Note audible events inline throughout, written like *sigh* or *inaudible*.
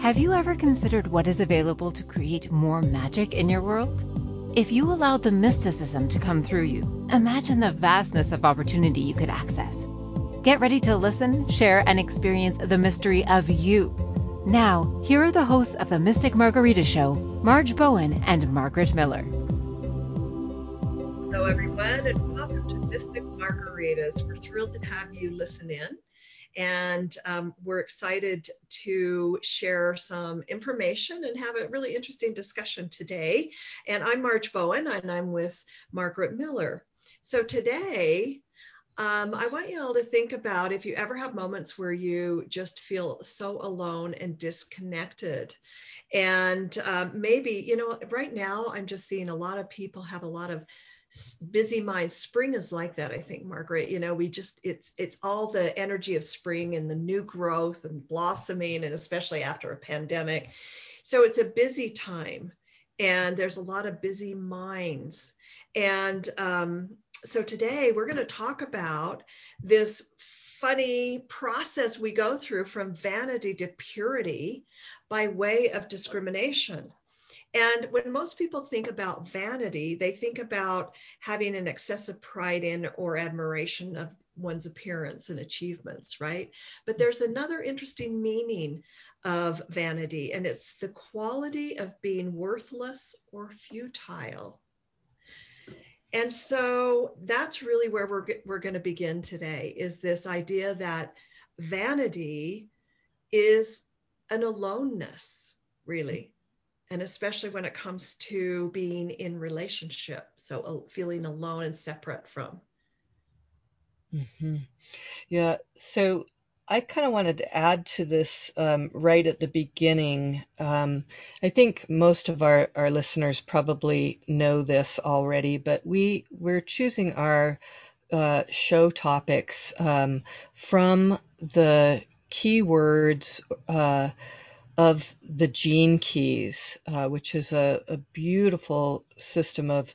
Have you ever considered what is available to create more magic in your world? If you allowed the mysticism to come through you, imagine the vastness of opportunity you could access. Get ready to listen, share, and experience the mystery of you. Now, here are the hosts of the Mystic Margarita Show, Marge Bowen and Margaret Miller. Hello, everyone, and welcome to Mystic Margaritas. We're thrilled to have you listen in and um, we're excited to share some information and have a really interesting discussion today. And I'm Marge Bowen, and I'm with Margaret Miller. So today, um, I want you all to think about if you ever have moments where you just feel so alone and disconnected. And um, maybe, you know, right now I'm just seeing a lot of people have a lot of busy mind spring is like that i think margaret. You know we just it's it's all the energy of spring and the new growth and blossoming and especially after a pandemic. So it's a busy time and there's a lot of busy minds. And um, so today we're going to talk about this funny process we go through from vanity to purity by way of discrimination and when most people think about vanity, they think about having an excessive pride in or admiration of one's appearance and achievements, right? But hmm. there's another interesting meaning of vanity, and it's the quality of being worthless or futile. And so that's really where we're, we're going to begin today is this idea that vanity is an aloneness, really and especially when it comes to being in relationship so uh, feeling alone and separate from mm-hmm. yeah so i kind of wanted to add to this um, right at the beginning um, i think most of our, our listeners probably know this already but we we're choosing our uh, show topics um, from the keywords uh, of the gene keys, uh, which is a, a, beautiful system of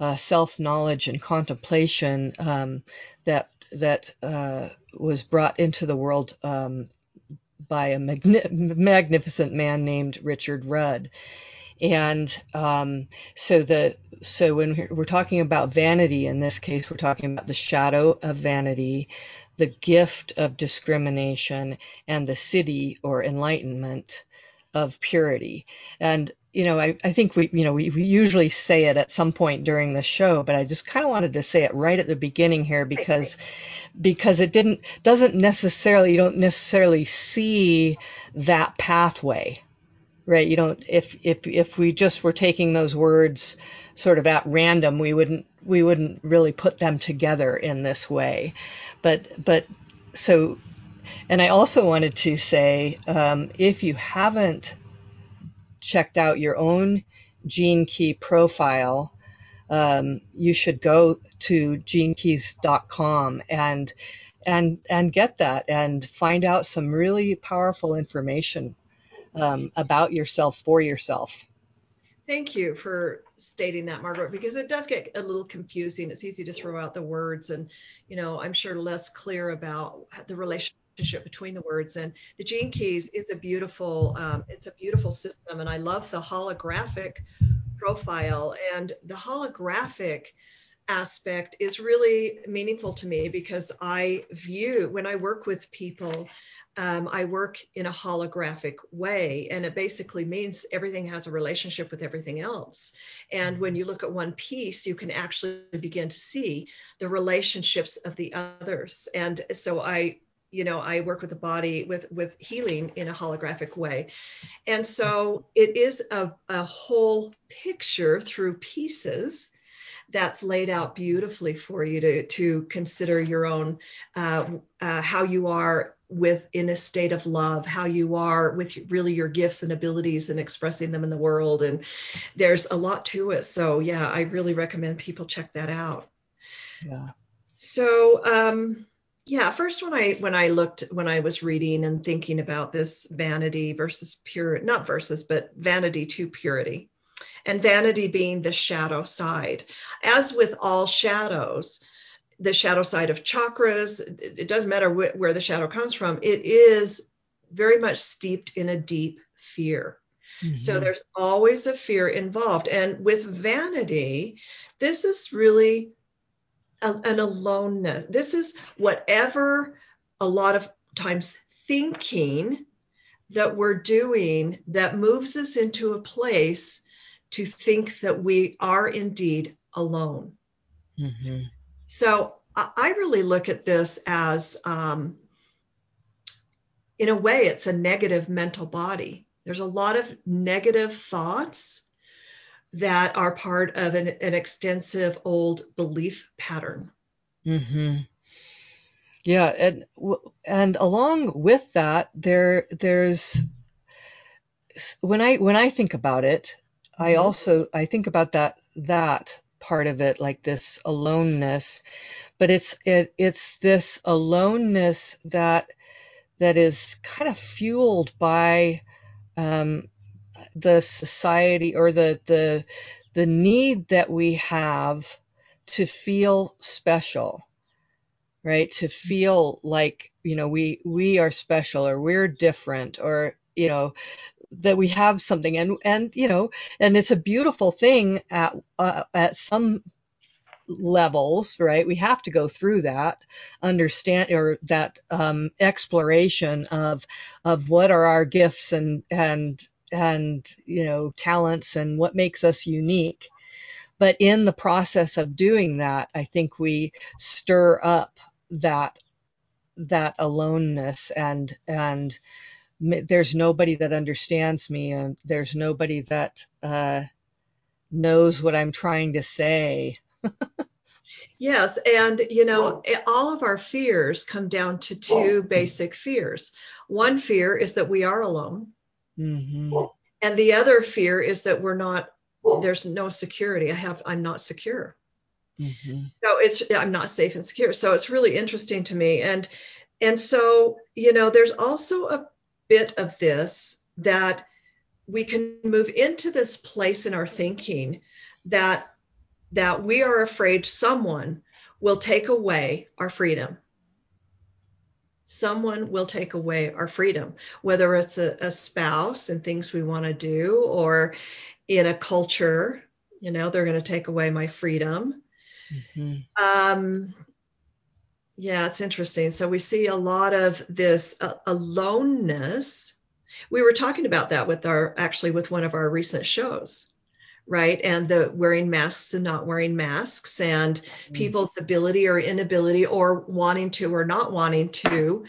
uh, self knowledge and contemplation um, that that uh, was brought into the world um, by a magni- magnificent man named Richard Rudd. And um, so the so when we're talking about vanity in this case, we're talking about the shadow of vanity, the gift of discrimination, and the siddhi or enlightenment of purity. And you know, I, I think we, you know, we, we usually say it at some point during the show, but I just kind of wanted to say it right at the beginning here because, because it didn't, doesn't necessarily, you don't necessarily see that pathway, right? You don't, if, if, if we just were taking those words sort of at random, we wouldn't, we wouldn't really put them together in this way. But, but so, and I also wanted to say, um, if you haven't checked out your own gene key profile, um, you should go to genekeys.com and and and get that and find out some really powerful information um, about yourself for yourself. Thank you for stating that, Margaret, because it does get a little confusing. It's easy to throw out the words, and you know, I'm sure less clear about the relationship between the words. And the Gene Keys is a beautiful, um, it's a beautiful system, and I love the holographic profile and the holographic aspect is really meaningful to me because I view when I work with people, um, I work in a holographic way, and it basically means everything has a relationship with everything else. And when you look at one piece, you can actually begin to see the relationships of the others. And so I you know i work with the body with with healing in a holographic way and so it is a, a whole picture through pieces that's laid out beautifully for you to to consider your own uh, uh, how you are with in a state of love how you are with really your gifts and abilities and expressing them in the world. And there's a lot to it. So yeah i really recommend people check that out. Yeah. So um yeah first when i when i looked when i was reading and thinking about this vanity versus pure not versus but vanity to purity and vanity being the shadow side. As with all shadows the shadow side of chakras it doesn't matter wh- where the shadow comes from it is very much steeped in a deep fear. Mm-hmm. So there's always a fear involved. And with vanity, this is really a, an aloneness. This is whatever a lot of times thinking that we're doing that moves us into a place to think that we are indeed alone. Mm-hmm. So I really look at this as, um, in a way, it's a negative mental body. There's a lot of negative thoughts that are part of an, an extensive old belief pattern. Mm-hmm. Yeah, and and along with that, there there's when I when I think about it, I mm-hmm. also I think about that that part of it like this aloneness, but it's it it's this aloneness that that is kind of fueled by um, the society or the the the need that we have to feel special right? To feel like you know we we are special or we're different or you know that we have something. And and you know and it's a beautiful thing at uh, at some levels right? We have to go through that understand or that um, exploration of of what are our gifts and and and you know talents and what makes us unique. But in the process of doing that i think we stir up that that aloneness and and there's nobody that understands me and there's nobody that uh, knows what i'm trying to say *laughs* yes and you know all of our fears come down to two basic fears one fear is that we are alone mm-hmm. and the other fear is that we're not there's no security i have i'm not secure Mm-hmm. So it's I'm not safe and secure. So it's really interesting to me. And and so, you know, there's also a bit of this that we can move into this place in our thinking that that we are afraid someone will take away our freedom. Someone will take away our freedom, whether it's a, a spouse and things we want to do, or in a culture, you know, they're going to take away my freedom Mm-hmm. Um, yeah, it's interesting. So we see a lot of this uh, aloneness. We were talking about that with our actually with one of our recent shows, right? And the wearing masks and not wearing masks, and mm-hmm. people's ability or inability, or wanting to or not wanting to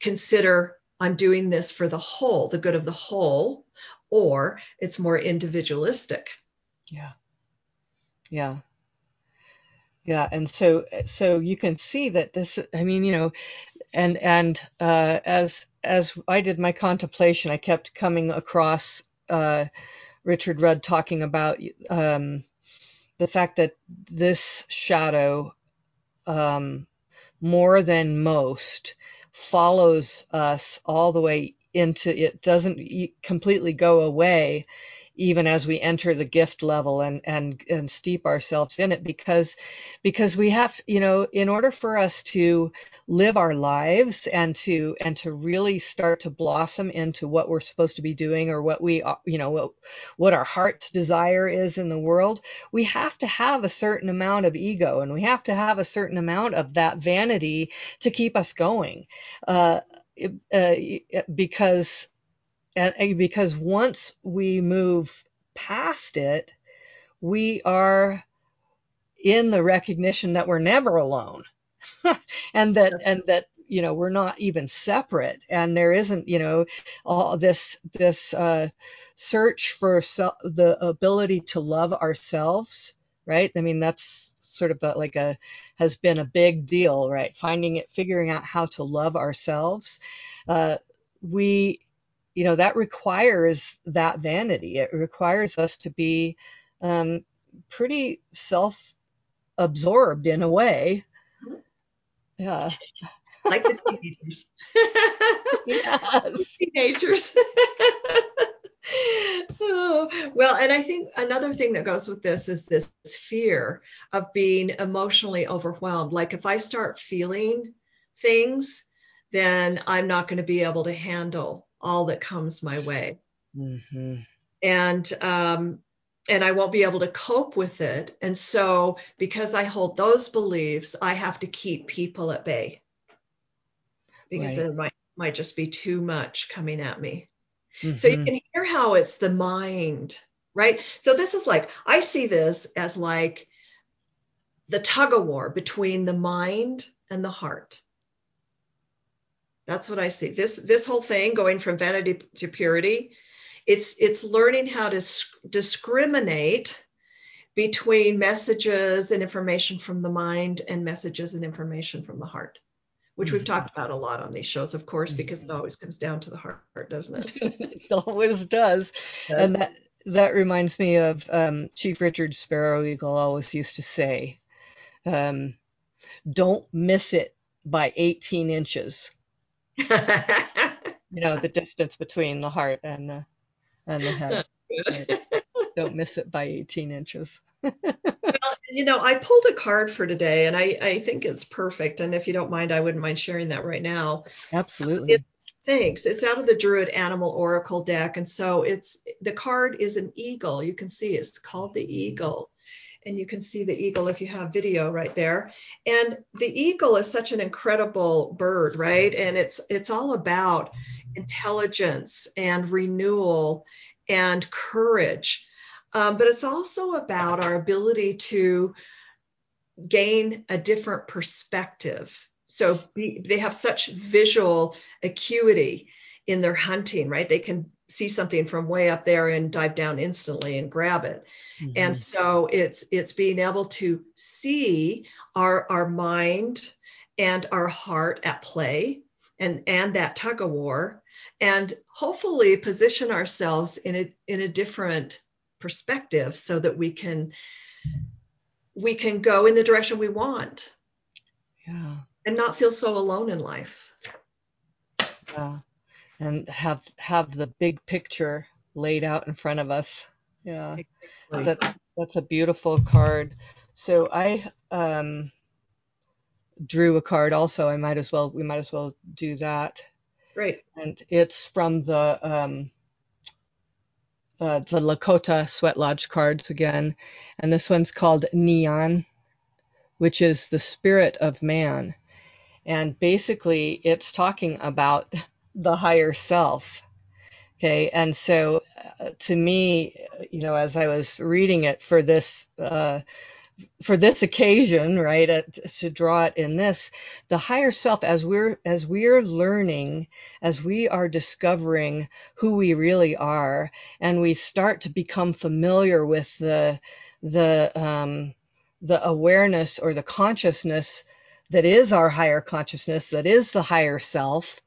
consider I'm doing this for the whole, the good of the whole, or it's more individualistic. Yeah. Yeah. Yeah, and so so you can see that this. I mean, you know, and and uh, as as I did my contemplation, I kept coming across uh, Richard Rudd talking about um, the fact that this shadow, um, more than most, follows us all the way into it. Doesn't completely go away even as we enter the gift level and and and steep ourselves in it because because we have you know in order for us to live our lives and to and to really start to blossom into what we're supposed to be doing or what we you know what, what our heart's desire is in the world we have to have a certain amount of ego and we have to have a certain amount of that vanity to keep us going. Uh, uh, because and because once we move past it, we are in the recognition that we're never alone. *laughs* and that and that you know we're not even separate. And there isn't you know all this this uh, search for so, the ability to love ourselves right? I mean that's sort of a, like a has been a big deal right? Finding it figuring out how to love ourselves. Uh, we you know that requires that vanity. It requires us to be um, pretty self-absorbed in a way. Yeah. *laughs* Like the teenagers. *laughs* Yes. teenagers. *laughs* Oh, well and i think another thing that goes with this is this fear of being emotionally overwhelmed. Like if i start feeling things then i'm not going to be able to handle all that comes my way. Mm-hmm. And um, and I won't be able to cope with it. And so, because I hold those beliefs, I have to keep people at bay because right. it might might just be too much coming at me. Mm-hmm. So you can hear how it's the mind, right? So this is like I see this as like the tug of war between the mind and the heart. That's what I see. This this whole thing going from vanity to purity it's it's learning how to discriminate between messages and information from the mind and messages and information from the heart which we've mm-hmm. talked about a lot on these shows of course because it mm-hmm. always comes down to the heart doesn't it *laughs* it always does and that that reminds me of um, chief richard sparrow eagle always used to say um, don't miss it by 18 inches *laughs* you know the distance between the heart and the and the head. Don't miss it by 18 inches. *laughs* well, you know, I pulled a card for today and I, I think it's perfect. And if you don't mind, I wouldn't mind sharing that right now. Absolutely. It, thanks. It's out of the Druid Animal Oracle deck. And so it's the card is an eagle. You can see it's called the eagle. And you can see the eagle if you have video right there. And the eagle is such an incredible bird, right? And it's it's all about intelligence and renewal and courage. Um, but it's also about our ability to gain a different perspective. So they have such visual acuity in their hunting, right? They can see something from way up there and dive down instantly and grab it. Mm-hmm. And so it's it's being able to see our our mind and our heart at play and and that tug of war and hopefully position ourselves in a in a different perspective so that we can we can go in the direction we want yeah and not feel so alone in life yeah and have have the big picture laid out in front of us. Yeah. A, that's a beautiful card. So i um drew a card also. I might as well we might as well do that. Great. And it's from the um, uh, the Lakota Sweat Lodge cards again, and this one's called Neon, which is the spirit of man, and basically it's talking about the higher self. Okay, and so uh, to me, you know, as I was reading it for this uh, for this occasion, right, uh, to draw it in this, the higher self, as we're as we're learning, as we are discovering who we really are, and we start to become familiar with the the um, the awareness or the consciousness that is our higher consciousness, that is the higher self,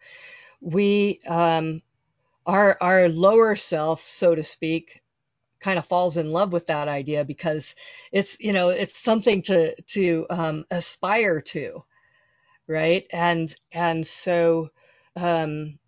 we um, our our lower self, so to speak, kind of falls in love with that idea because it's you know it's something to to um, aspire to right? And and so um,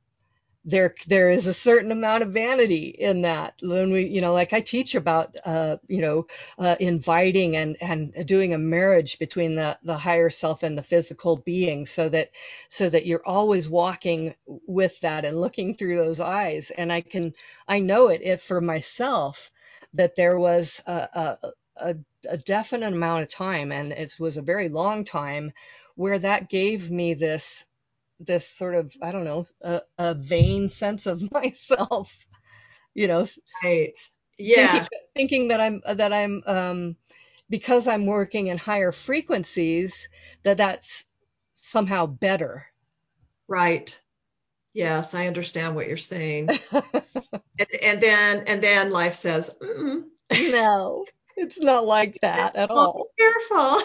there there is a certain amount of vanity in that. When we you know like i teach about uh, you know uh, inviting and and doing a marriage between the the higher self and the physical being so that so that you're always walking with that and looking through those eyes. And i can i know it if for myself that there was a, a, a definite amount of time, and it was a very long time, where that gave me this this sort of I don't know a, a vain sense of *laughs* myself, you know. Right. Yeah. Thinking, thinking that I'm that I'm um, because I'm working in higher frequencies that that's somehow better. Right. Yes, I understand what you're saying. *laughs* and, and, then and then life says, mm no, it's not like that at all. Careful.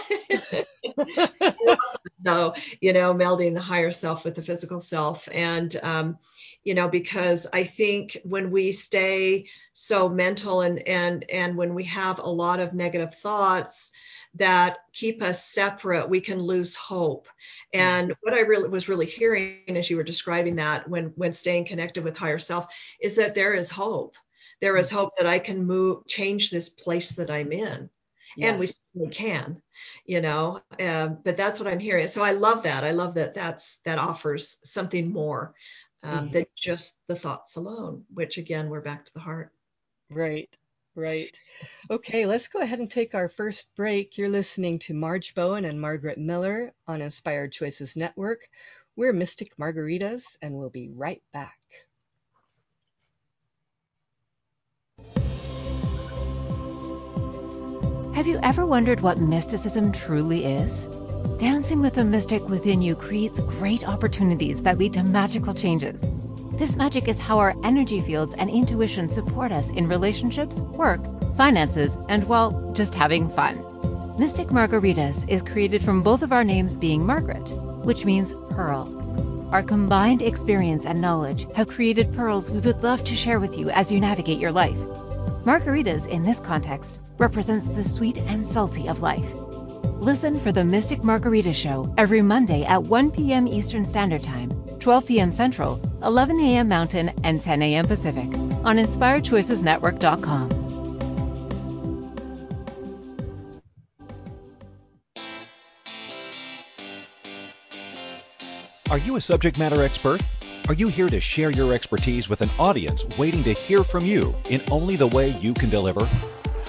*laughs* *laughs* so you know, melding the higher self with the physical self, and um, you know, because I think when we stay so mental and and and when we have a lot of negative thoughts that keep us separate, we can lose hope. And what I really was really hearing as you were describing that when when staying connected with higher self is that there is hope. There is hope that I can move, change this place that I'm in. Yes. And we certainly can, you know. Um, but that's what I'm hearing. So I love that. I love that. That's that offers something more um, mm-hmm. than just the thoughts alone, which again, we're back to the heart. Right, right. Okay, let's go ahead and take our first break. You're listening to Marge Bowen and Margaret Miller on Inspired Choices Network. We're Mystic Margaritas, and we'll be right back. Have you ever wondered what mysticism truly is? Dancing with the mystic within you creates great opportunities that lead to magical changes. This magic is how our energy fields and intuition support us in relationships, work, finances, and, well, just having fun. Mystic Margaritas is created from both of our names being Margaret, which means pearl. Our combined experience and knowledge have created pearls we would love to share with you as you navigate your life. Margaritas, in this context, represents the sweet and salty of life. Listen for the Mystic Margarita Show every Monday at 1 p.m. Eastern Standard Time, 12 p.m. Central, 11 a.m. Mountain, and 10 a.m. Pacific on InspiredChoicesNetwork.com. Are you a subject matter expert? Are you here to share your expertise with an audience waiting to hear from you in only the way you can deliver?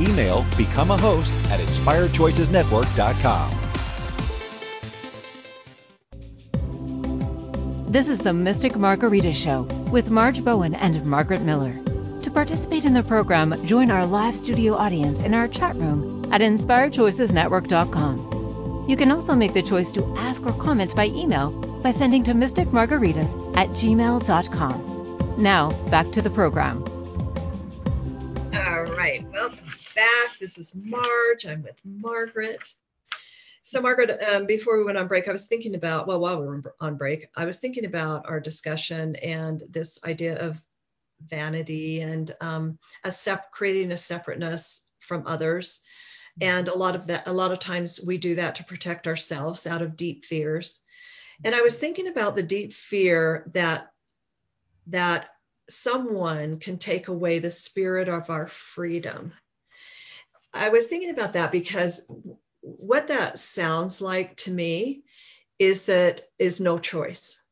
Email become a host at inspiredchoicesnetwork.com. This is the Mystic Margarita Show with Marge Bowen and Margaret Miller. To participate in the program, join our live studio audience in our chat room at inspiredchoicesnetwork.com. You can also make the choice to ask or comment by email by sending to mysticmargaritas at gmail.com. Now, back to the program. This is Marge. I'm with Margaret. So, Margaret, um, before we went on break, I was thinking about, well, while we were on break, I was thinking about our discussion and this idea of vanity and um, a sep- creating a separateness from others. And a lot of that, a lot of times we do that to protect ourselves out of deep fears. And I was thinking about the deep fear that that someone can take away the spirit of our freedom I was thinking about that because what that sounds like to me is that is no choice.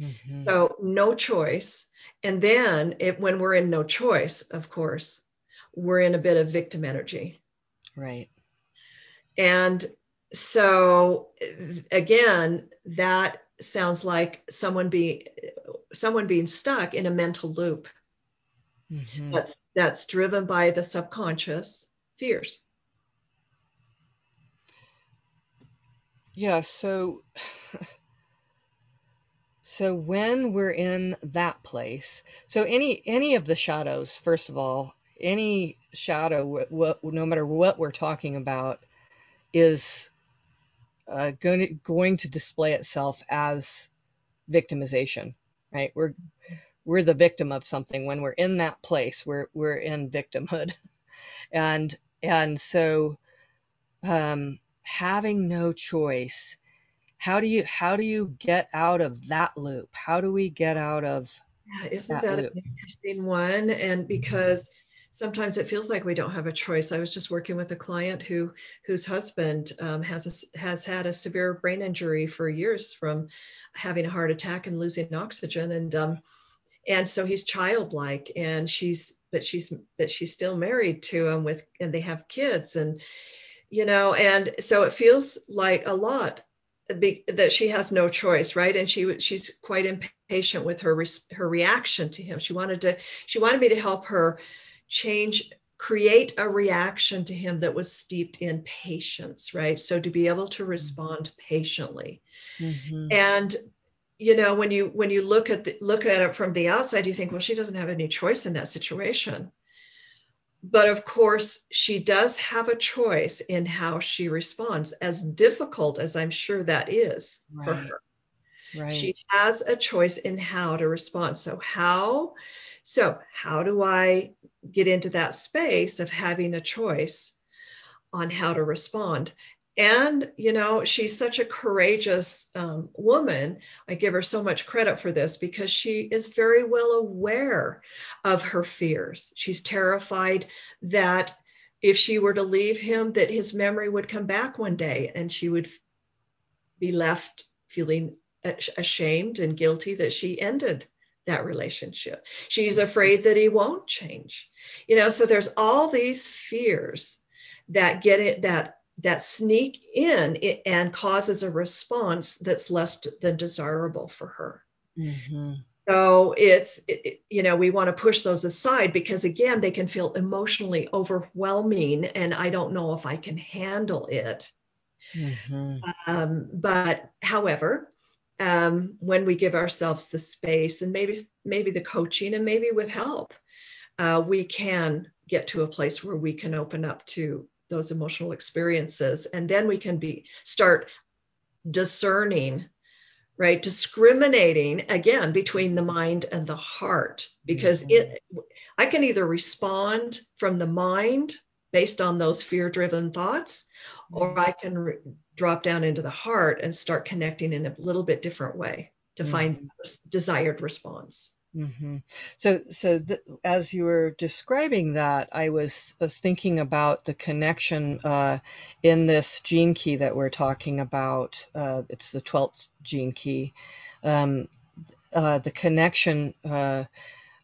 Mm-hmm. So no choice. And then it, when we're in no choice, of course, we're in a bit of victim energy. Right. And so again, that sounds like someone being someone being stuck in a mental loop. Mm-hmm. That's that's driven by the subconscious fears. Yeah, so *laughs* so when we're in that place, so any any of the shadows, first of all, any shadow, no matter what we're talking about, is uh, going to, going to display itself as victimization, right? We're we're the victim of something when we're in that place. We're we're in victimhood, *laughs* and and so um, having no choice, how do you how do you get out of that loop? How do we get out of yeah, isn't that, that an interesting one? And because sometimes it feels like we don't have a choice. I was just working with a client who whose husband um, has a, has had a severe brain injury for years from having a heart attack and losing oxygen, and um, and so he's childlike, and she's but she's but she's still married to him with and they have kids and you know and so it feels like a lot that she has no choice right? And she she's quite impatient with her her reaction to him. She wanted to she wanted me to help her change create a reaction to him that was steeped in patience right? So to be able to respond patiently. Mm-hmm. and you know when you when you look at the, look at it from the outside you think well she doesn't have any choice in that situation but of course she does have a choice in how she responds as difficult as i'm sure that is right. for her Right. She has a choice in how to respond. So how so how do I get into that space of having a choice on how to respond? And, you know, she's such a courageous um, woman. I give her so much credit for this because she is very well aware of her fears. She's terrified that if she were to leave him, that his memory would come back one day and she would be left feeling ashamed and guilty that she ended that relationship. She's afraid that he won't change. You know, so there's all these fears that get it that that sneak in and causes a response that's less than desirable for her. Mm-hmm. So it's, it, you know, we want to push those aside because again, they can feel emotionally overwhelming and I don't know if I can handle it. Mm-hmm. Um, but however, um, when we give ourselves the space and maybe, maybe the coaching and maybe with help, uh, we can get to a place where we can open up to those emotional experiences and then we can be start discerning right discriminating again between the mind and the heart because mm-hmm. it i can either respond from the mind based on those fear driven thoughts mm-hmm. or i can re- drop down into the heart and start connecting in a little bit different way to mm-hmm. find desired response Mm-hmm. So, so th- as you were describing that, I was, was thinking about the connection uh, in this gene key that we're talking about. Uh, it's the 12th gene key. Um, uh, the connection uh,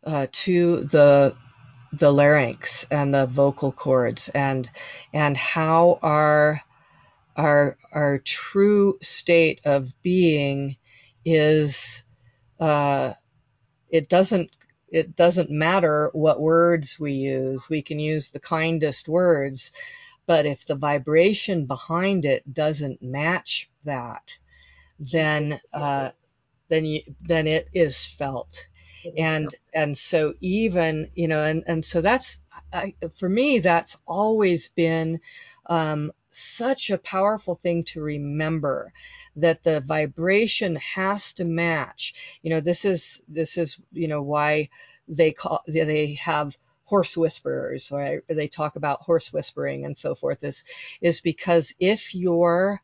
uh, to the the larynx and the vocal cords, and and how our our our true state of being is. Uh, it doesn't it doesn't matter what words we use. We can use the kindest words, but if the vibration behind it doesn't match that, then uh, then you, then it is felt. And and so even you know and and so that's I, for me that's always been um, such a powerful thing to remember that the vibration has to match. You know, this is this is you know why they call they have horse whisperers or they talk about horse whispering and so forth is is because if your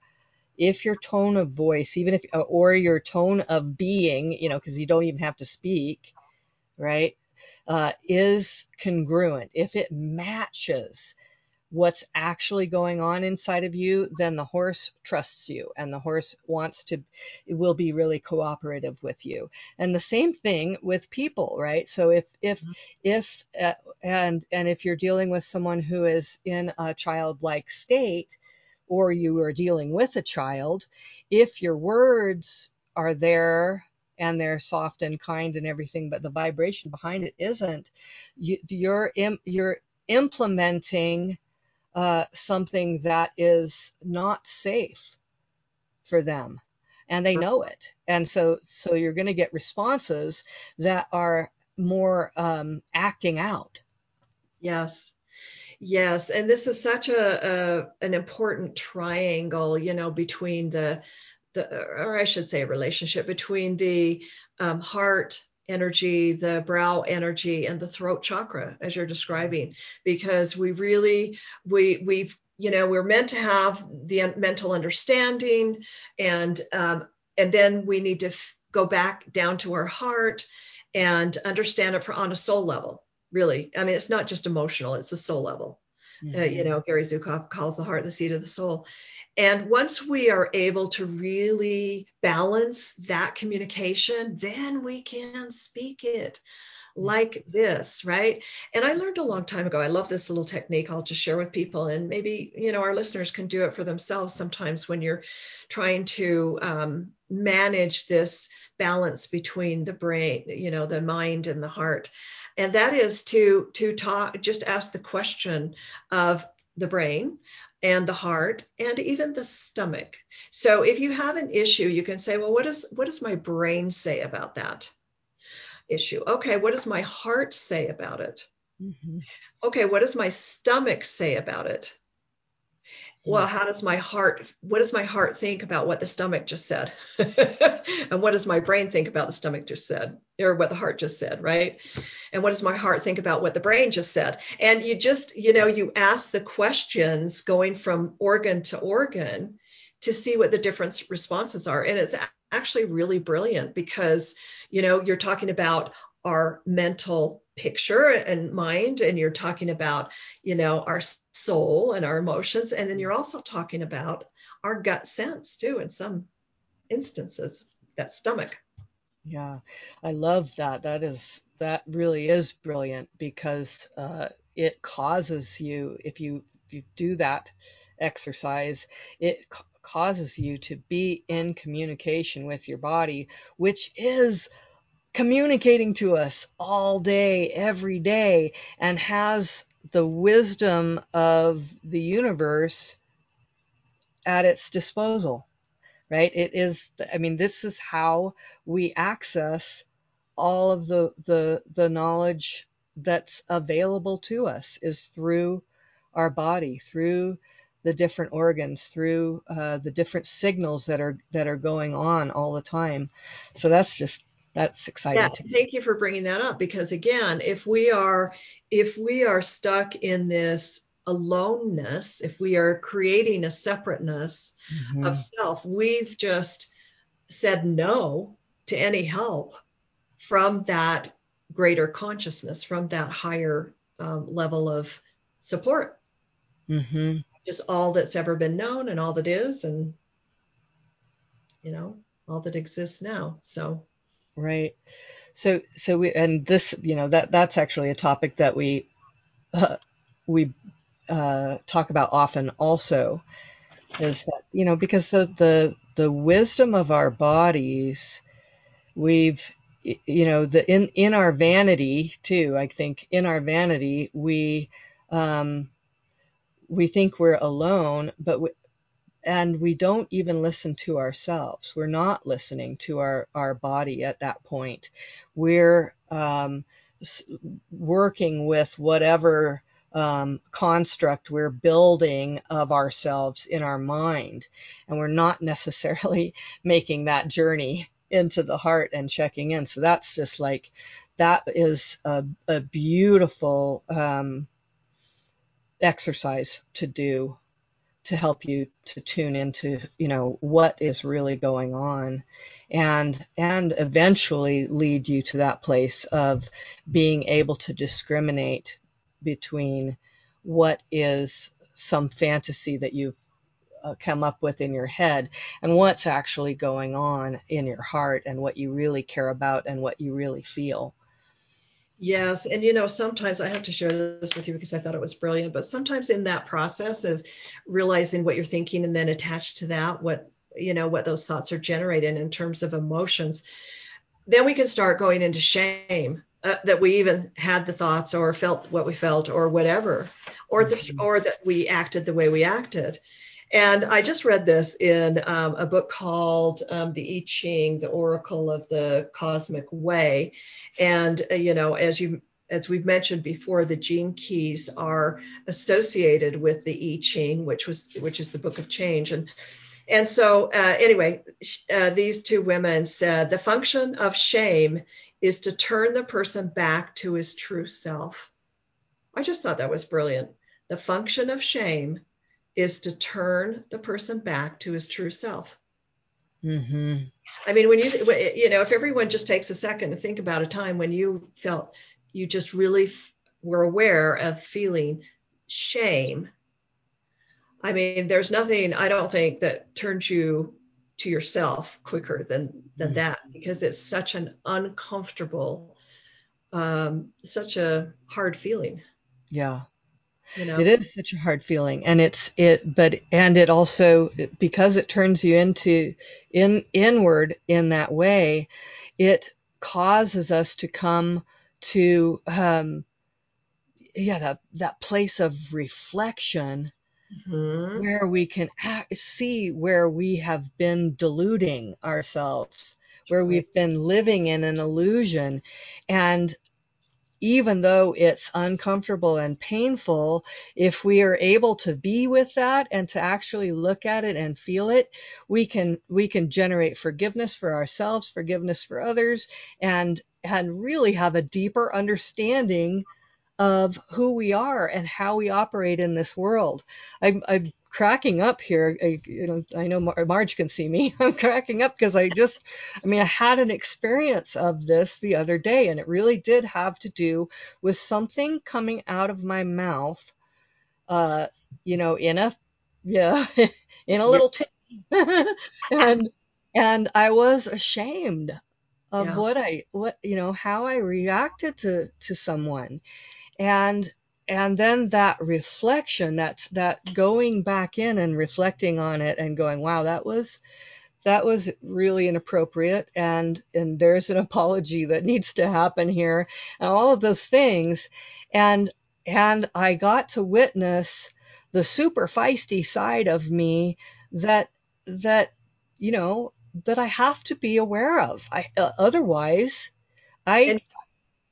if your tone of voice even if or your tone of being you know because you don't even have to speak right uh, is congruent if it matches what's actually going on inside of you, then the horse trusts you and the horse wants to, it will be really cooperative with you. And the same thing with people, right? So if, if, mm-hmm. if, uh, and, and if you're dealing with someone who is in a childlike state, or you are dealing with a child, if your words are there and they're soft and kind and everything, but the vibration behind it isn't, you, you're, you're implementing uh, something that is not safe for them. And they know it. And so so you're going to get responses that are more um, acting out. Yes. Yes. And this is such a, a an important triangle you know between the the or i should say a relationship between the um, heart energy, the brow energy, and the throat chakra, as you're describing, because we really, we, we've, you know, we're meant to have the mental understanding, and um, and then we need to f- go back down to our heart and understand it for on a soul level. Really, I mean, it's not just emotional; it's a soul level. Mm-hmm. Uh, you mm-hmm. know, Gary Zukav calls the heart the seat of the soul. And once we are able to really balance that communication, then we can speak it like this, right? And I learned a long time ago. I love this little technique I'll just share with people, and maybe you know our listeners can do it for themselves sometimes when you're trying to um, manage this balance between the brain, you know, the mind and the heart, and that is to to talk, just ask the question of the brain and the heart and even the stomach. So if you have an issue, you can say, well, what does what does my brain say about that issue? Okay, what does my heart say about it? Mm-hmm. Okay, what does my stomach say about it? Well, how does my heart, what does my heart think about what the stomach just said? *laughs* and what does my brain think about the stomach just said, or what the heart just said, right? And what does my heart think about what the brain just said? And you just, you know, you ask the questions going from organ to organ to see what the different responses are. And it's actually really brilliant because, you know, you're talking about our mental picture and mind and you're talking about you know our soul and our emotions and then you're also talking about our gut sense too in some instances that stomach. Yeah i love that. That is that really is brilliant because uh, it causes you if you if you do that exercise it causes you to be in communication with your body which is communicating to us all day, every day, and has the wisdom of the universe at its disposal, right? It is, I mean, this is how we access all of the, the, the knowledge that's available to us is through our body, through the different organs, through uh, the different signals that are that are going on all the time. So that's just that's exciting yeah, thank you for bringing that up because again if we are if we are stuck in this aloneness if we are creating a separateness mm-hmm. of self we've just said no to any help from that greater consciousness from that higher um, level of support mm-hmm. just all that's ever been known and all that is and you know all that exists now so Right. So so we and this you know that that's actually a topic that we uh, we uh, talk about often also is that you know because the the the wisdom of our bodies we've you know the in in our vanity too I think in our vanity we um, we think we're alone but we, and we don't even listen to ourselves. We're not listening to our, our body at that point. We're um, working with whatever um, construct we're building of ourselves in our mind, and we're not *laughs* necessarily making that journey into the heart and checking in. So that's just like that is a, a beautiful um, exercise to do to help you to tune into you know what is really going on and and eventually lead you to that place of being able to discriminate between what is some fantasy that you've uh, come up with in your head and what's actually going on in your heart and what you really care about and what you really feel Yes, and you know, sometimes I have to share this with you because I thought it was brilliant, but sometimes in that process of realizing what you're thinking and then attached to that what you know what those thoughts are generating in terms of emotions, then we can start going into shame uh, that we even had the thoughts or felt what we felt or whatever, or the, mm-hmm. or that we acted the way we acted. And I just read this in um, a book called um, The I Ching, The Oracle of the Cosmic Way. And, uh, you know, as you as we've mentioned before, the gene keys are associated with the I Ching, which was which is the book of change. And and so uh, anyway, uh, these two women said the function of shame is to turn the person back to his true self. I just thought that was brilliant. The function of shame is to turn the person back to his true self. Mm-hmm. I mean, when you, you know, if everyone just takes a second to think about a time when you felt you just really f- were aware of feeling shame. I mean, there's nothing I don't think that turns you to yourself quicker than than mm-hmm. that because it's such an uncomfortable, um, such a hard feeling. Yeah, you know? It is such a hard feeling, and it's it, but and it also because it turns you into in inward in that way, it causes us to come to um, yeah that that place of reflection mm-hmm. where we can act, see where we have been deluding ourselves, where we've been living in an illusion, and even though it's uncomfortable and painful, if we are able to be with that and to actually look at it and feel it, we can we can generate forgiveness for ourselves, forgiveness for others, and and really have a deeper understanding of who we are and how we operate in this world. I'm, I'm cracking up here. I, you know, I know Mar- Marge can see me. *laughs* I'm cracking up because I just, I mean, I had an experience of this the other day, and it really did have to do with something coming out of my mouth, uh, you know, in a, yeah, *laughs* in a little tin. *laughs* and and I was ashamed of Yeah. what I what you know how I reacted to to someone and and then that reflection that's that going back in and reflecting on it and going wow that was that was really inappropriate and and there's an *laughs* apology that needs to happen here and all of those things. And and I got to witness the super feisty side of me that that you know that I have to be aware of. I uh, otherwise I And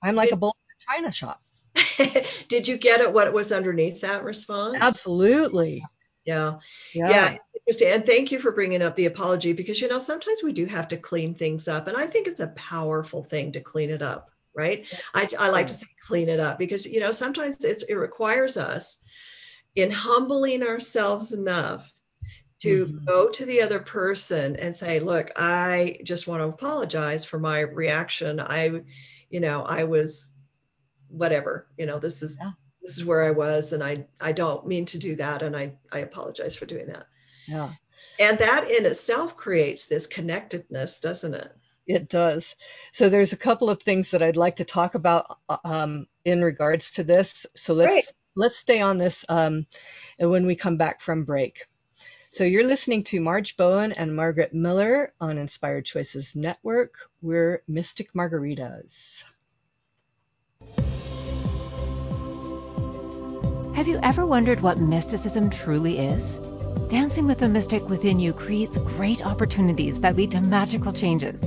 I'm like a did, bull in a china shop *laughs* did you get at what was underneath that response? absolutely Yeah. yeah Yeah. Interesting. And thank you for bringing up the apology because, you know, sometimes we do have to clean things up. And I think it's a powerful thing to clean it up, right? I, I like to say clean it up because, you know, sometimes it's, it requires us in humbling ourselves enough to Mhm. go to the other person and say, look, I just want to apologize for my reaction. I, you know, I was whatever, you know, this is Yeah. this is where I was and I I don't mean to do that and I I apologize for doing that. yeah And that in itself creates this connectedness, doesn't it? It does. So there's a couple of things that I'd like to talk about um, in regards to this. So let's let's stay on this um, when we come back from break. So you're listening to Marge Bowen and Margaret Miller on Inspired Choices Network. We're Mystic Margaritas. Have you ever wondered what mysticism truly is? Dancing with the mystic within you creates great opportunities that lead to magical changes.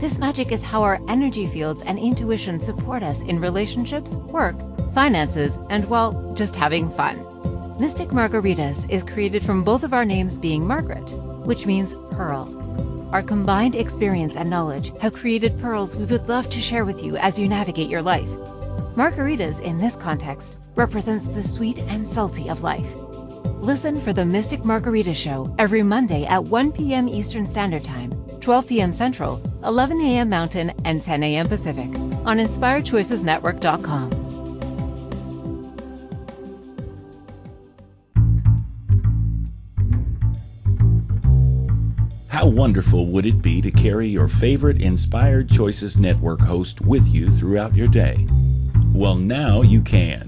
This magic is how our energy fields and intuition support us in relationships, work, finances, and, well, just having fun. Mystic Margaritas is created from both of our names being Margaret, which means pearl. Our combined experience and knowledge have created pearls we would love to share with you as you navigate your life. Margaritas, in this context, represents the sweet and salty of life. Listen for the Mystic Margarita Show every Monday at 1 p.m. Eastern Standard Time, 12 p.m. Central, 11 a.m. Mountain, and 10 a.m. Pacific on InspiredChoicesNetwork.com. How wonderful would it be to carry your favorite Inspired Choices Network host with you throughout your day? Well, now you can.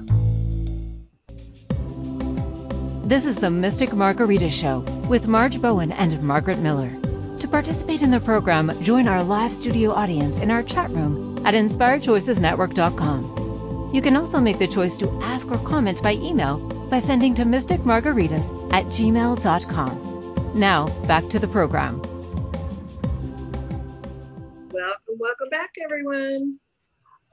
This is the Mystic Margarita Show with Marge Bowen and Margaret Miller. To participate in the program, join our live studio audience in our chat room at inspiredchoicesnetwork.com. You can also make the choice to ask or comment by email by sending to mysticmargaritas at gmail.com. Now, back to the program. Welcome, welcome back, everyone.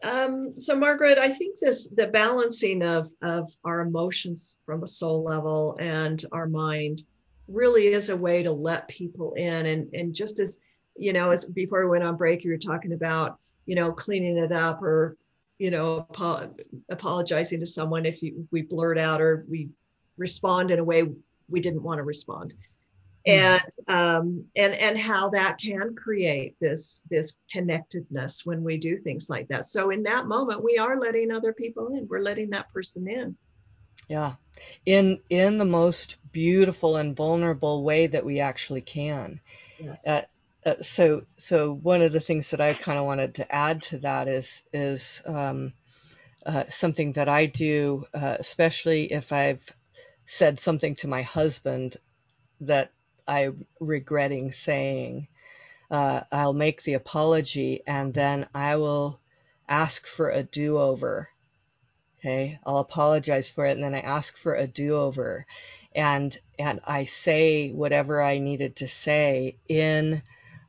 Um, so, Margaret, I think this the balancing of of our emotions from a soul level and our mind really is a way to let people in. And and just as you know, as before we went on break, you were talking about you know cleaning it up or you know apo- apologizing to someone if you we blurt out or we respond in a way we didn't want to respond and um, and and how that can create this this connectedness when we do things like that. So in that moment, we are letting other people in. We're letting that person in. Yeah. In in the most beautiful and vulnerable way that we actually can. Yes. Uh, uh, so so one of the things that I kind of wanted to add to that is is um, uh, something that I do, uh, especially if I've said something to my husband that I'm regretting saying. Uh, I'll make the apology and then I will ask for a do over. Okay, I'll apologize for it and then I ask for a do over. And, and I say whatever I needed to say in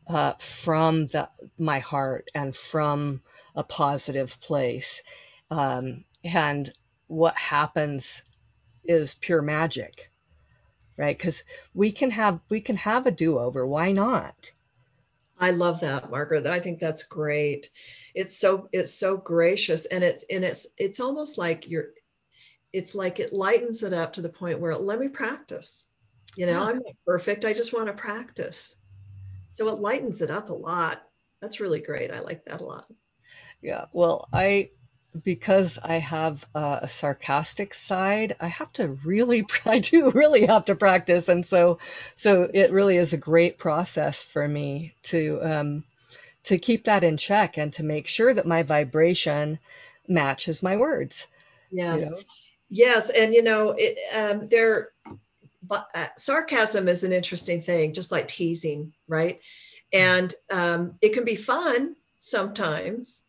uh, from the, my heart and from a positive place. Um, and what happens is pure magic, right? Because we can have we can have a do over. Why not? I love that, Margaret. I think that's great. It's so it's so gracious, and it's and it's it's almost like you're. It's like it lightens it up to the point where let me practice. You know, I'm not perfect. I just want to practice. So it lightens it up a lot. That's really great. I like that a lot. Yeah. Well, I because I have a, a sarcastic side, I have to really, *laughs* I do really have to practice, and so, so it really is a great process for me to um, to keep that in check and to make sure that my vibration matches my words. Yes, you know? yes, and you know, it, um, there, uh, sarcasm is an interesting thing, just like teasing, right? And um, it can be fun sometimes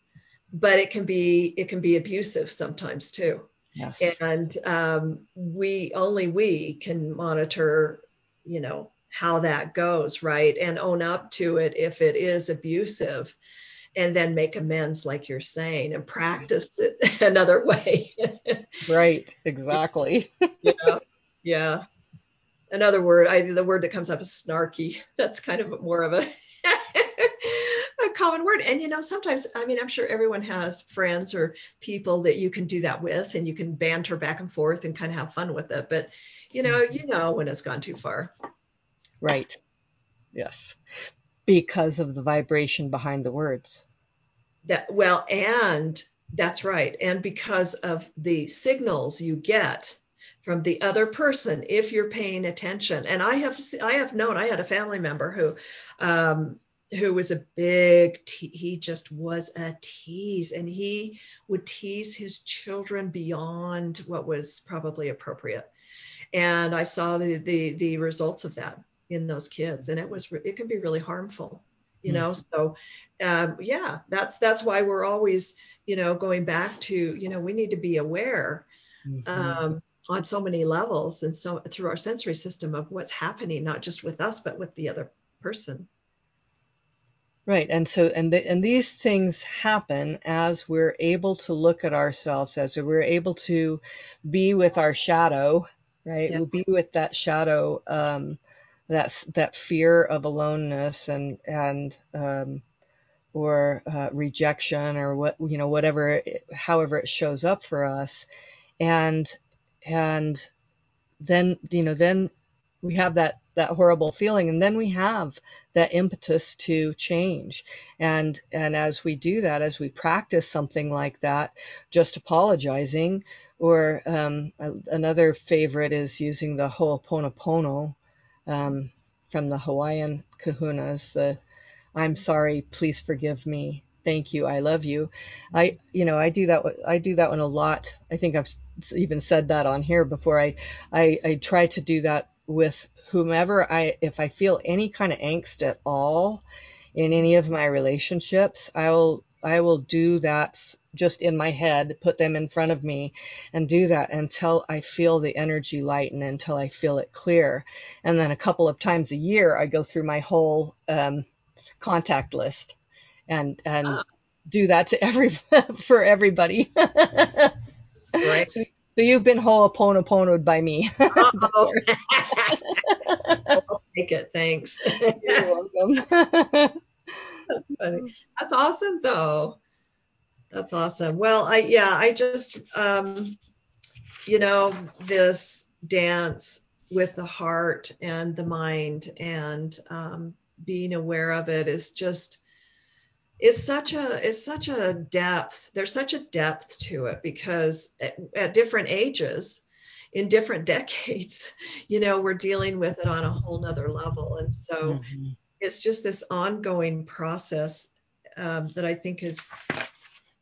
but it can be it can be abusive sometimes too. Yes. And um, we only we can monitor, you know, how that goes, right, and own up to it if it is abusive, and then make amends, like you're saying, and practice it *laughs* another way. right. Exactly. *laughs* yeah. Yeah. Another word, I the word that comes up is snarky. *laughs* That's kind of more of a a common word. And you know, sometimes, I mean, I'm sure everyone has friends or people that you can do that with and you can banter back and forth and kind of have fun with it. But you know, you know when it's gone too far. Right. Yes. Because of the vibration behind the words. That well, and that's right. And because of the signals you get from the other person if you're paying attention and i have i have known i had a family member who um, who was a big te- he just was a tease and he would tease his children beyond what was probably appropriate and i saw the the, the results of that in those kids and it was it can be really harmful you know mm-hmm. so um, yeah that's that's why we're always you know going back to you know we need to be aware mm-hmm. um, on so many levels and so through our sensory system of what's happening not just with us but with the other person Right, and so and the, and these things happen as we're able to look at ourselves, as we're able to be with our shadow, right? Yeah. We'll be with that shadow, um, that's that fear of aloneness and and um, or uh, rejection or what you know whatever, however it shows up for us, and and then you know then we have that that horrible feeling. And then we have that impetus to change. And and as we do that as we practice something like that just apologizing or um, another favorite is using the ho'oponopono um, from the hawaiian kahunas the i'm sorry please forgive me. Thank you. I love you. I you know i do that i do that one a lot. I think i've even said that on here before. I i, I try to do that with whomever I, if I feel any kind of angst at all in any of my relationships, I will, I will do that just in my head, put them in front of me and do that until I feel the energy lighten, until I feel it clear. And then a couple of times a year, I go through my whole um, contact list and, and ah. do that to every, *laughs* for everybody. *laughs* That's great. So, so you've been ho'oponoponoed by me. *laughs* oh. *laughs* I'll take it. Thanks. You're welcome. *laughs* Funny. That's awesome, though. That's awesome. Well, I yeah, I just um, you know this dance with the heart and the mind and um, being aware of it is just is such a is such a depth there's such a depth to it because at, at, different ages in different *laughs* decades you know we're dealing with it on a whole nother level and so mm-hmm. it's just this ongoing process um, that i think is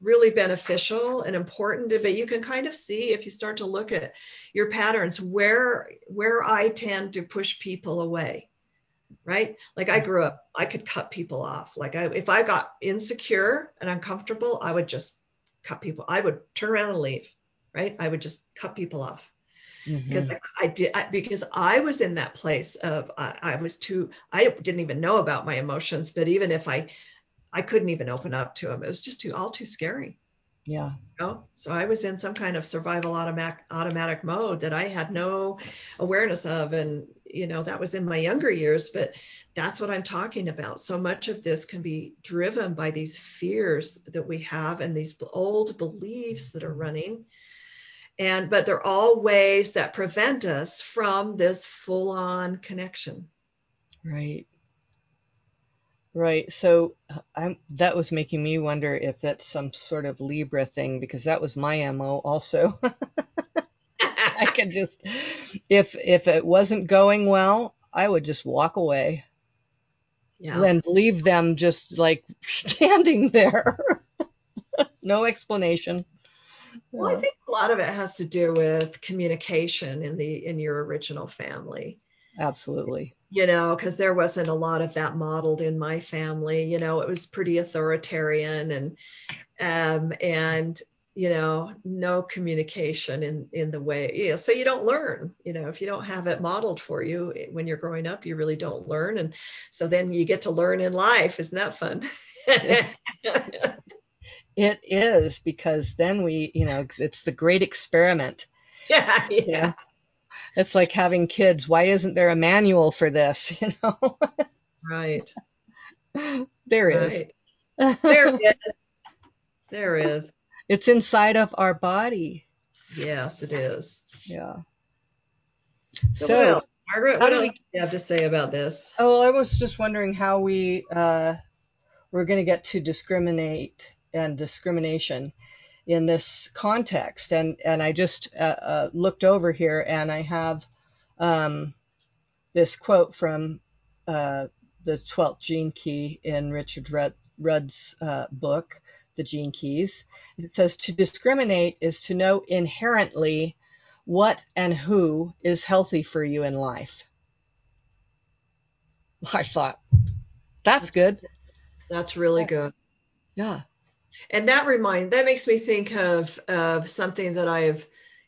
really beneficial and important but you can kind of see if you start to look at your patterns where where i tend to push people away right? Like i grew up i could cut people off. Like I, if i got insecure and uncomfortable i would just cut people i would turn around and leave right? I would just cut people off. Because mm-hmm. I, I, did I, because I was in that place of I, I, was too I didn't even know about my emotions, but even if I I couldn't even open up to them, it was just too all too scary. Yeah. You know? So I was in some kind of survival automatic automatic mode that I had no awareness of, and you know that was in my younger years, but that's what I'm talking about. So much of this can be driven by these fears that we have and these old beliefs that are running and but they're all ways that prevent us from this full on connection right right so i'm that was making me wonder if that's some sort of libra thing because that was my mo also. *laughs* I *laughs* could just if if it wasn't going well i would just walk away. Yeah. and leave them just like *laughs* standing there. No explanation. Well, I think a lot of it has to do with communication in the in your original family. Absolutely. You know, because there wasn't a lot of that modeled in my family. You know, it was pretty authoritarian and um and you know no communication in in the way yeah so you don't learn you know if you don't have it modeled for you eh, when you're growing up you really don't learn and so then you get to learn in life isn't that fun *laughs* It is because then we, you know, it's the great experiment. *laughs* Yeah, yeah. It's like having kids. Why isn't there a manual for this? *laughs* You know. Right. *laughs* There is. Right. There is. There is. It's inside of our body. Yes, it is. Yeah. So, so what Margaret, what else do you have to say about this? Oh, I was just wondering how we uh, we're going to get to discriminate and discrimination in this context. And and I just uh, uh, looked over here and I have um, this quote from uh, the 12th gene key in Richard Rudd, Rudd's uh, book, The Gene Keys. It says to discriminate is to know inherently what and who is healthy for you in life. I thought that's good. That's really good. Yeah and that remind that makes me think of of something that I've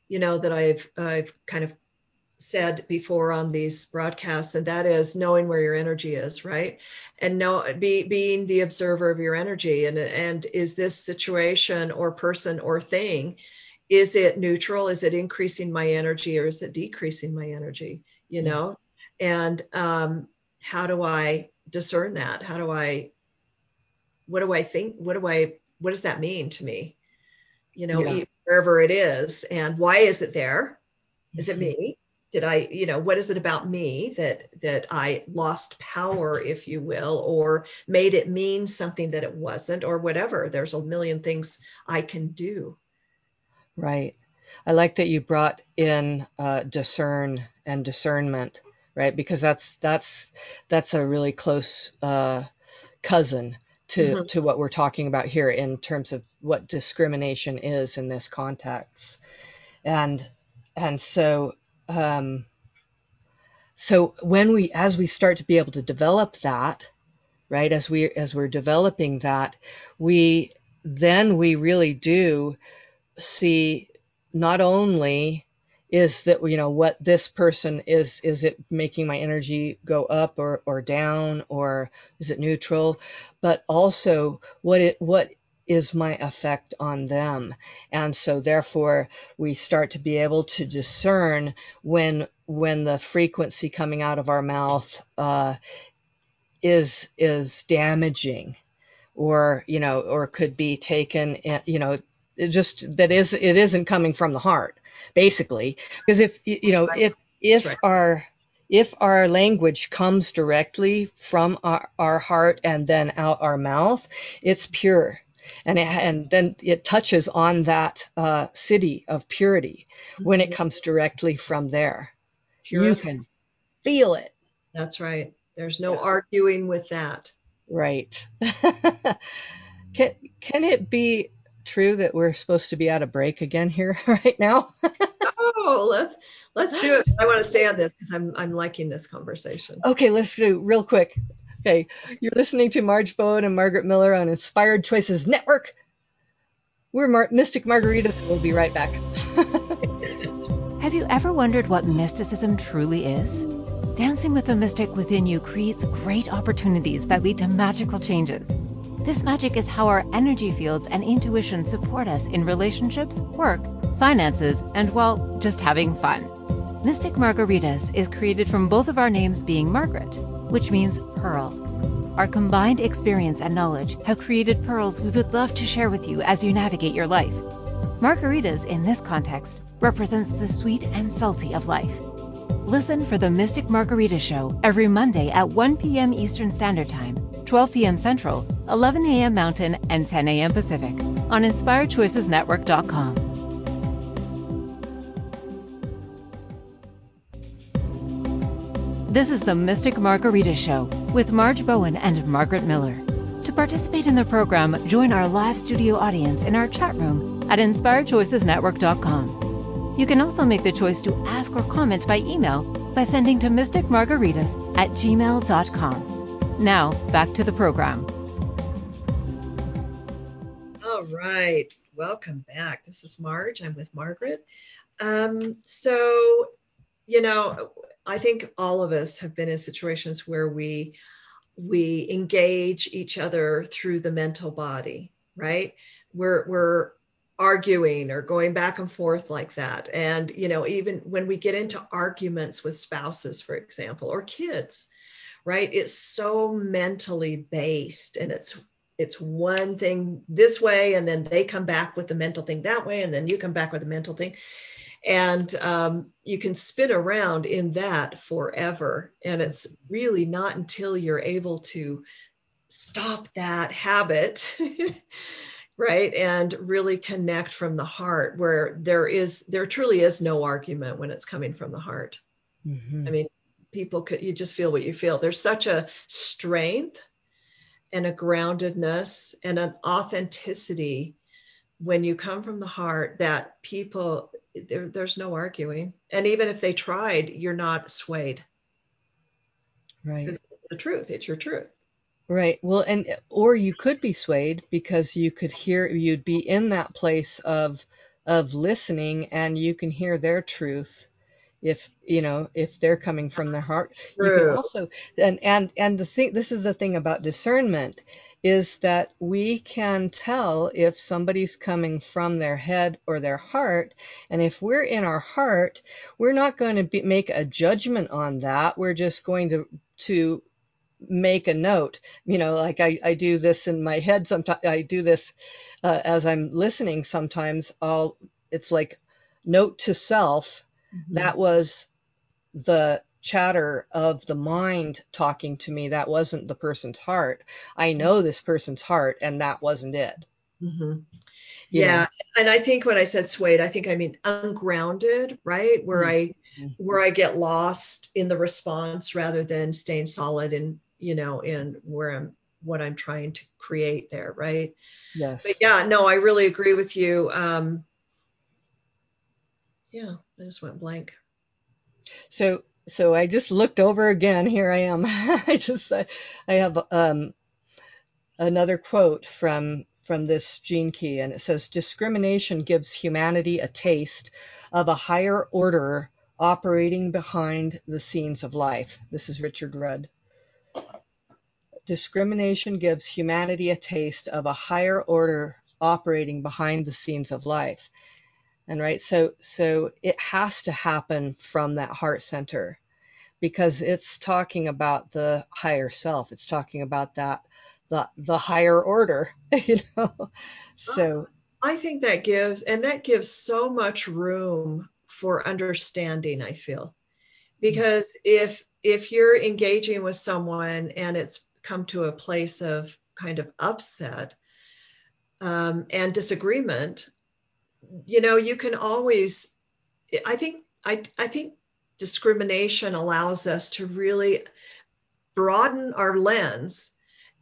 you know that I've I've kind of said before on these broadcasts and that is knowing where your energy is right? And know be being the observer of your energy. And and is this situation or person or thing is it neutral? Is it increasing my energy or is it decreasing my energy you know? And um how do i discern that? How do i what do i think what do i what does that mean to me? You know, yeah. wherever it is, and why is it there? Is it mm-hmm. me? Did I, you know, what is it about me that that I lost power, if you will, or made it mean something that it wasn't, or whatever? There's a million things I can do. Right. I like that you brought in uh, discern and discernment, right? Because that's that's that's a really close uh, cousin to, mm-hmm. to what we're talking about here in terms of what discrimination is in this context. And and so um, so when we as we start to be able to develop that, right, as we as we're developing that, we then we really do see not only is that you know what this person is is it making my energy go up or, or down or is it neutral? But also what it what is my effect on them? And so therefore we start to be able to discern when when the frequency coming out of our mouth uh, is is damaging or you know or could be taken you know it just that is it isn't coming from the heart basically. Because if you know right. if if right. our if our language comes directly from our, our heart and then out our mouth, it's pure. And, it, and then it touches on that uh, siddhi of purity when it mm-hmm. comes directly from there. Pure. You can feel it. That's right. There's no yeah. arguing with that. Right. *laughs* can, can it be true that we're supposed to be at a break again here *laughs* right now? oh, let's let's do it. I want to stay on this because I'm I'm liking this conversation. Okay, let's do real quick. Okay, you're listening to Marge Bowen and Margaret Miller on Inspired Choices Network. We're Mar- Mystic Margaritas. We'll be right back. *laughs* Have you ever wondered what mysticism truly is? Dancing with the mystic within you creates great opportunities that lead to magical changes. This magic is how our energy fields and intuition support us in relationships, work, finances, and, well, just having fun. Mystic Margaritas is created from both of our names being Margaret, which means pearl. Our combined experience and knowledge have created pearls we would love to share with you as you navigate your life. Margaritas, in this context, represents the sweet and salty of life. Listen for the Mystic Margarita Show every Monday at 1 p.m. Eastern Standard Time, 12 p.m. Central, 11 a.m. Mountain, and 10 a.m. Pacific on InspiredChoicesNetwork.com. This is the Mystic Margarita Show with Marge Bowen and Margaret Miller. To participate in the program, join our live studio audience in our chat room at InspiredChoicesNetwork.com. You can also make the choice to ask or comment by email by sending to mysticmargaritas at gmail.com. Now, back to the program. All right. Welcome back. This is Marge. I'm with Margaret. Um, so, you know, I think all of us have been in situations where we we engage each other through the mental body, right? We're we're arguing or going back and forth like that. And you know, even when we get into arguments with spouses, for example, or kids, right? It's so mentally based and it's it's one thing this way and then they come back with the mental thing that way and then you come back with the mental thing and um, you can spin around in that forever and it's really not until you're able to stop that habit *laughs* right and really connect from the heart where there is there truly is no argument when it's coming from the heart mm-hmm. i mean people could you just feel what you feel. There's such a strength and a groundedness and an authenticity when you come from the heart that people there, there's no arguing. And even if they tried you're not swayed. Right. It's the truth. It's your truth. Right. Well and or you could be swayed because you could hear you'd be in that place of of listening and you can hear their truth if you know if they're coming from their heart True. you can also and and and the thing this is the thing about discernment is that we can tell if somebody's coming from their head or their heart. And if we're in our heart, we're not going to be, make a judgment on that. We're just going to, to make a note. You know, like I, I do this in my head sometimes, I do this uh, as I'm listening sometimes. I'll, it's like note to self. Mm-hmm. That was the chatter of the mind talking to me that wasn't the person's heart i know this person's heart and that wasn't it mm-hmm. yeah know? and i think when i said swayed i think i mean ungrounded right where mm-hmm. i where i get lost in the response rather than staying solid in you know in where i'm what i'm trying to create there right yes but yeah no i really agree with you um yeah i just went blank so so I just looked over again. Here I am. *laughs* I just I, I have um, another quote from from this gene key, and it says, "Discrimination gives humanity a taste of a higher order operating behind the scenes of life." This is Richard Rudd. Discrimination gives humanity a taste of a higher order operating behind the scenes of life and right so so it has to happen from that heart center because it's talking about the higher self. It's talking about that the the higher order *laughs* you know? So i think that gives and that gives so much room for understanding i feel. Because if if you're engaging with someone and it's come to a place of kind of upset um, and disagreement you know, you can always, I think, I, I think discrimination allows us to really broaden our lens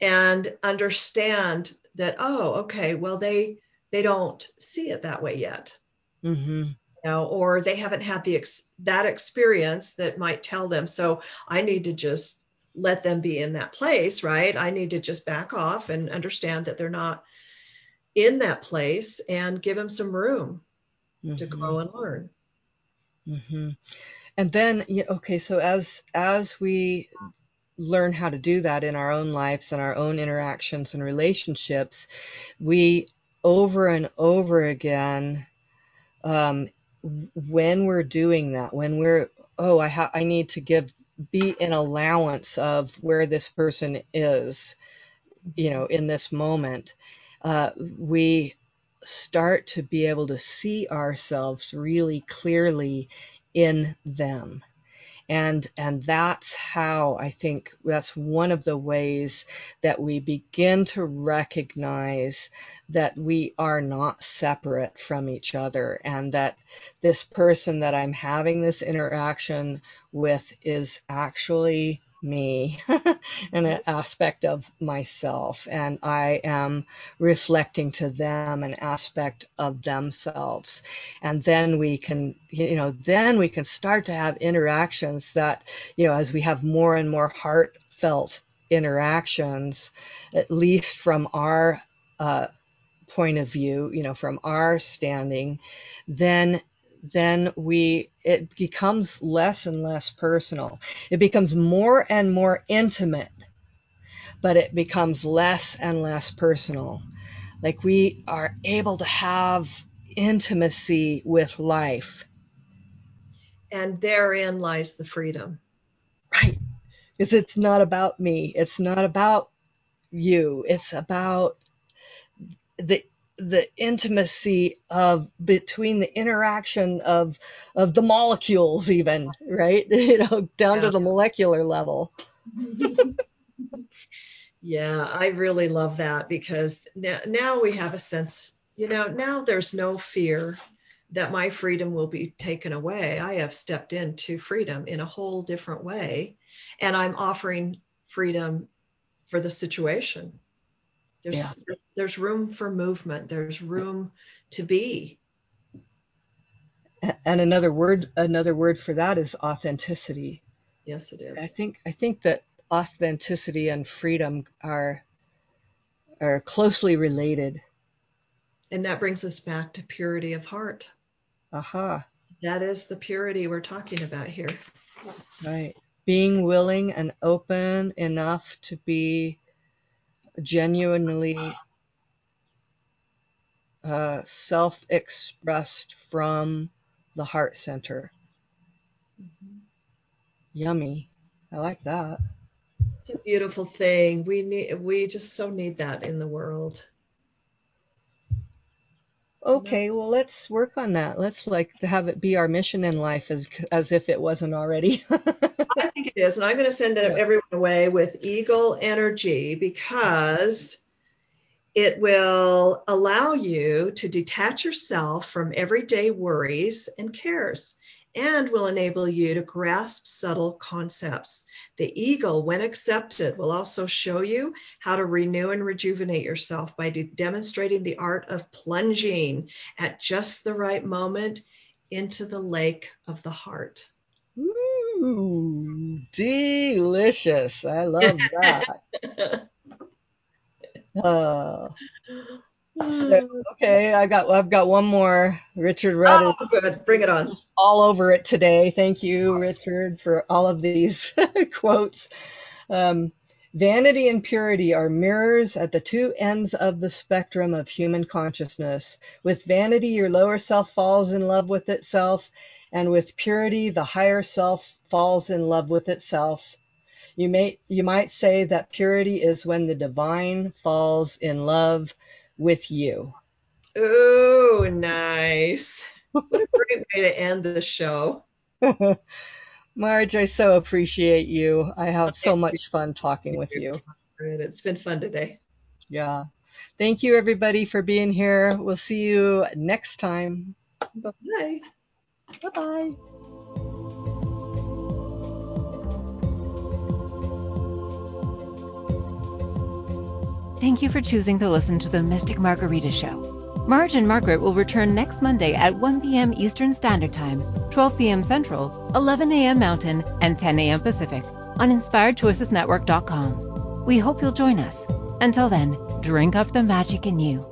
and understand that, oh, okay, well, they, they don't see it that way yet. Mm-hmm. You know, or they haven't had the ex- that experience that might tell them. So I need to just let them be in that place, right? I need to just back off and understand that they're not in that place and give them some room mm-hmm. to grow and learn. Mm-hmm. And then, okay, so as as we learn how to do that in our own lives and our own interactions and relationships, we over and over again, um, when we're doing that, when we're, oh, I, ha- I need to give, be an allowance of where this person is, you know, in this moment, uh, we start to be able to see ourselves really clearly in them. And and that's how i think that's one of the ways that we begin to recognize that we are not separate from each other and that this person that i'm having this interaction with is actually me *laughs* and an aspect of myself and i am reflecting to them an aspect of themselves. And then we can you know then we can start to have interactions that you know as we have more and more heartfelt interactions at least from our uh, point of view you know from our standing then then we it becomes less and less personal. It becomes more and more intimate, but it becomes less and less personal. Like we are able to have intimacy with life. And therein lies the freedom. Right. Because it's not about me. It's not about you. It's about the the intimacy of between the interaction of of the molecules even right? *laughs* You know down yeah. to the molecular level. *laughs* Yeah i really love that because now, now we have a sense you know now there's no fear that my freedom will be taken away. I have stepped into freedom in a whole different way and i'm offering freedom for the situation there's yeah. there's room for movement. There's room to be. And another word another word for that is authenticity. Yes, it is. I think I think that authenticity and freedom are are closely related. And that brings us back to purity of heart. Aha. That is the purity we're talking about here. Right. Being willing and open enough to be genuinely uh, self expressed from the heart center. Mm-hmm. Yummy. I like that. It's a beautiful thing. We need we just so need that in the world. Mm-hmm. Okay, well let's work on that. Let's like have it be our mission in life as as if it wasn't already. I think it is, and I'm going to send *laughs* everyone away with Eagle Energy because it will allow you to detach yourself from everyday worries and cares and will enable you to grasp subtle concepts. The eagle, when accepted, will also show you how to renew and rejuvenate yourself by de- demonstrating the art of plunging at just the right moment into the lake of the heart. Ooh, delicious. I love *laughs* that. uh, so, okay, I got I've got one more. Richard Rudd oh, good. Bring it on. All over it today. Thank you, Richard, for all of these *laughs* quotes. Um, Vanity and purity are mirrors at the two ends of the spectrum of human consciousness. With vanity, your lower self falls in love with itself, and with purity, the higher self falls in love with itself. You may you might say that purity is when the divine falls in love with you. Oh, nice. What a *laughs* great way to end the show. *laughs* Marge, I so appreciate you. I have so much fun talking with you. It's been fun today. Yeah. Thank you, everybody, for being here. We'll see you next time. Bye. Bye bye. Thank you for choosing to listen to the Mystic Margarita Show. Marge and Margaret will return next Monday at 1 p.m. Eastern Standard Time, 12 p.m. Central, 11 a.m. Mountain, and 10 a.m. Pacific on InspiredChoicesNetwork.com. We hope you'll join us. Until then, drink up the magic in you